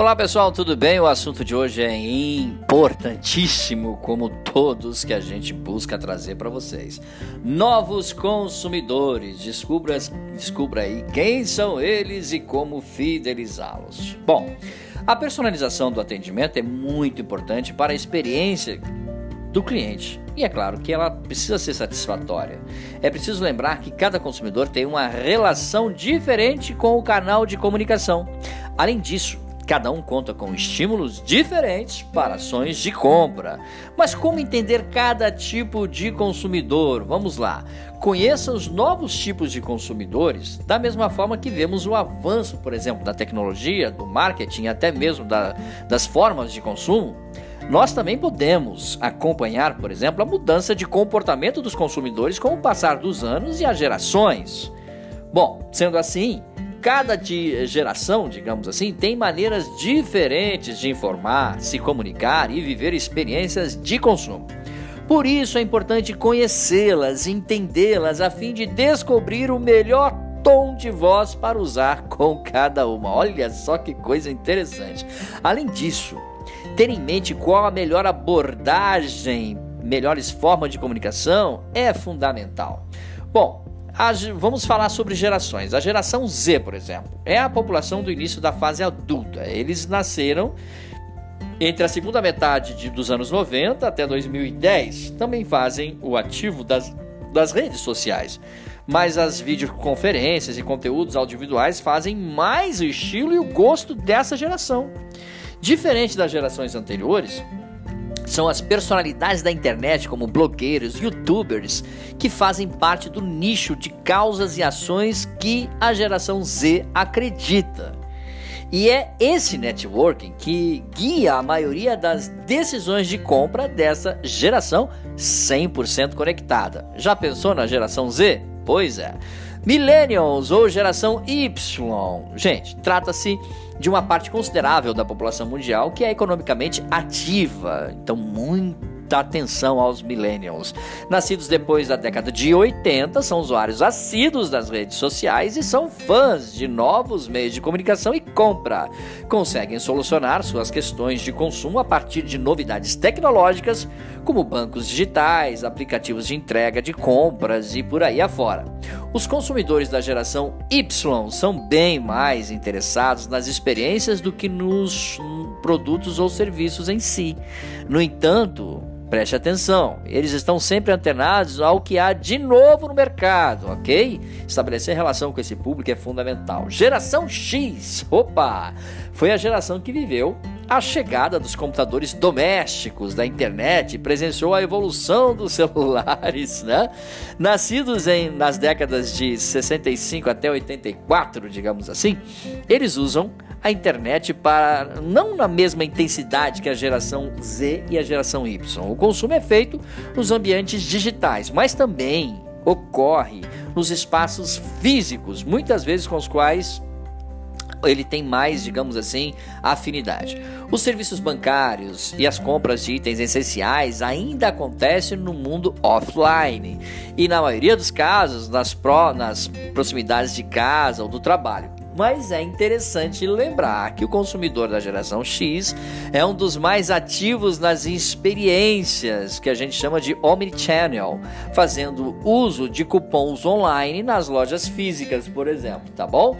Olá pessoal, tudo bem? O assunto de hoje é importantíssimo, como todos que a gente busca trazer para vocês. Novos consumidores, descubra, descubra aí quem são eles e como fidelizá-los. Bom, a personalização do atendimento é muito importante para a experiência do cliente. E é claro que ela precisa ser satisfatória. É preciso lembrar que cada consumidor tem uma relação diferente com o canal de comunicação. Além disso, Cada um conta com estímulos diferentes para ações de compra. Mas como entender cada tipo de consumidor? Vamos lá. Conheça os novos tipos de consumidores, da mesma forma que vemos o avanço, por exemplo, da tecnologia, do marketing, até mesmo da, das formas de consumo. Nós também podemos acompanhar, por exemplo, a mudança de comportamento dos consumidores com o passar dos anos e as gerações. Bom, sendo assim, Cada geração, digamos assim, tem maneiras diferentes de informar, se comunicar e viver experiências de consumo. Por isso é importante conhecê-las, entendê-las, a fim de descobrir o melhor tom de voz para usar com cada uma. Olha só que coisa interessante. Além disso, ter em mente qual a melhor abordagem, melhores formas de comunicação é fundamental. Bom, vamos falar sobre gerações. A geração Z, por exemplo, é a população do início da fase adulta. Eles nasceram entre a segunda metade de, dos anos 90 até 2010. Também fazem o ativo das, das redes sociais. Mas as videoconferências e conteúdos audiovisuais fazem mais o estilo e o gosto dessa geração. Diferente das gerações anteriores, são as personalidades da internet, como blogueiros, youtubers, que fazem parte do nicho de causas e ações que a geração Z acredita. E é esse networking que guia a maioria das decisões de compra dessa geração 100% conectada. Já pensou na geração Z? Pois é. Millennials ou geração Y. Gente, trata-se de uma parte considerável da população mundial que é economicamente ativa. Então, muita atenção aos millennials. Nascidos depois da década de 80, são usuários assíduos das redes sociais e são fãs de novos meios de comunicação e compra. Conseguem solucionar suas questões de consumo a partir de novidades tecnológicas, como bancos digitais, aplicativos de entrega de compras e por aí afora. Os consumidores da geração Y são bem mais interessados nas experiências do que nos produtos ou serviços em si. No entanto, Preste atenção, eles estão sempre antenados ao que há de novo no mercado, ok? Estabelecer relação com esse público é fundamental. Geração X, opa! Foi a geração que viveu a chegada dos computadores domésticos, da internet, presenciou a evolução dos celulares, né? Nascidos em, nas décadas de 65 até 84, digamos assim, eles usam a internet para não na mesma intensidade que a geração Z e a geração Y. O consumo é feito nos ambientes digitais, mas também ocorre nos espaços físicos, muitas vezes com os quais ele tem mais, digamos assim, afinidade. Os serviços bancários e as compras de itens essenciais ainda acontecem no mundo offline e, na maioria dos casos, nas, pro, nas proximidades de casa ou do trabalho. Mas é interessante lembrar que o consumidor da geração X é um dos mais ativos nas experiências que a gente chama de omnichannel, fazendo uso de cupons online nas lojas físicas, por exemplo, tá bom?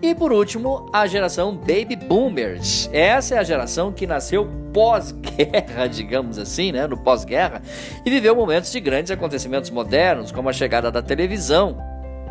E por último, a geração Baby Boomers. Essa é a geração que nasceu pós-guerra, digamos assim, né, no pós-guerra, e viveu momentos de grandes acontecimentos modernos, como a chegada da televisão,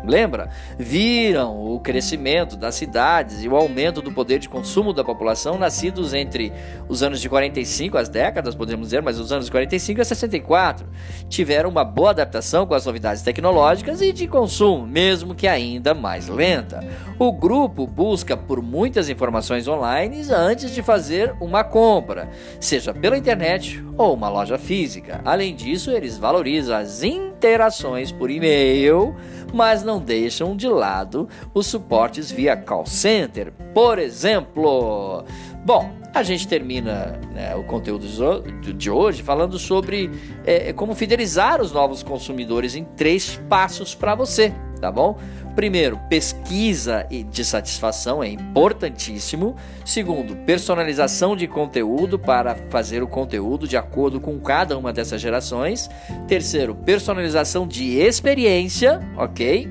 Lembra? Viram o crescimento das cidades e o aumento do poder de consumo da população nascidos entre os anos de 45, as décadas, podemos dizer, mas os anos de 45 a 64. Tiveram uma boa adaptação com as novidades tecnológicas e de consumo, mesmo que ainda mais lenta. O grupo busca por muitas informações online antes de fazer uma compra, seja pela internet ou uma loja física. Além disso, eles valorizam as interações por e-mail, mas não deixam de lado os suportes via call center, por exemplo. Bom, a gente termina né, o conteúdo de hoje falando sobre é, como fidelizar os novos consumidores em três passos para você, tá bom? Primeiro, pesquisa de satisfação é importantíssimo. Segundo, personalização de conteúdo para fazer o conteúdo de acordo com cada uma dessas gerações. Terceiro, personalização de experiência, ok?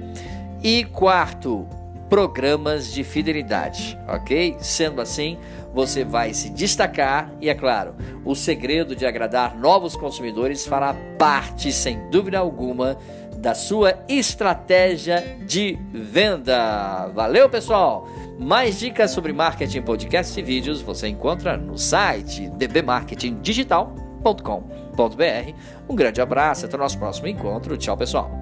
E quarto, programas de fidelidade, ok? Sendo assim, você vai se destacar e, é claro, o segredo de agradar novos consumidores fará parte, sem dúvida alguma, da sua estratégia de venda. Valeu, pessoal! Mais dicas sobre marketing, podcast e vídeos você encontra no site dbmarketingdigital.com.br. Um grande abraço, até o nosso próximo encontro. Tchau, pessoal!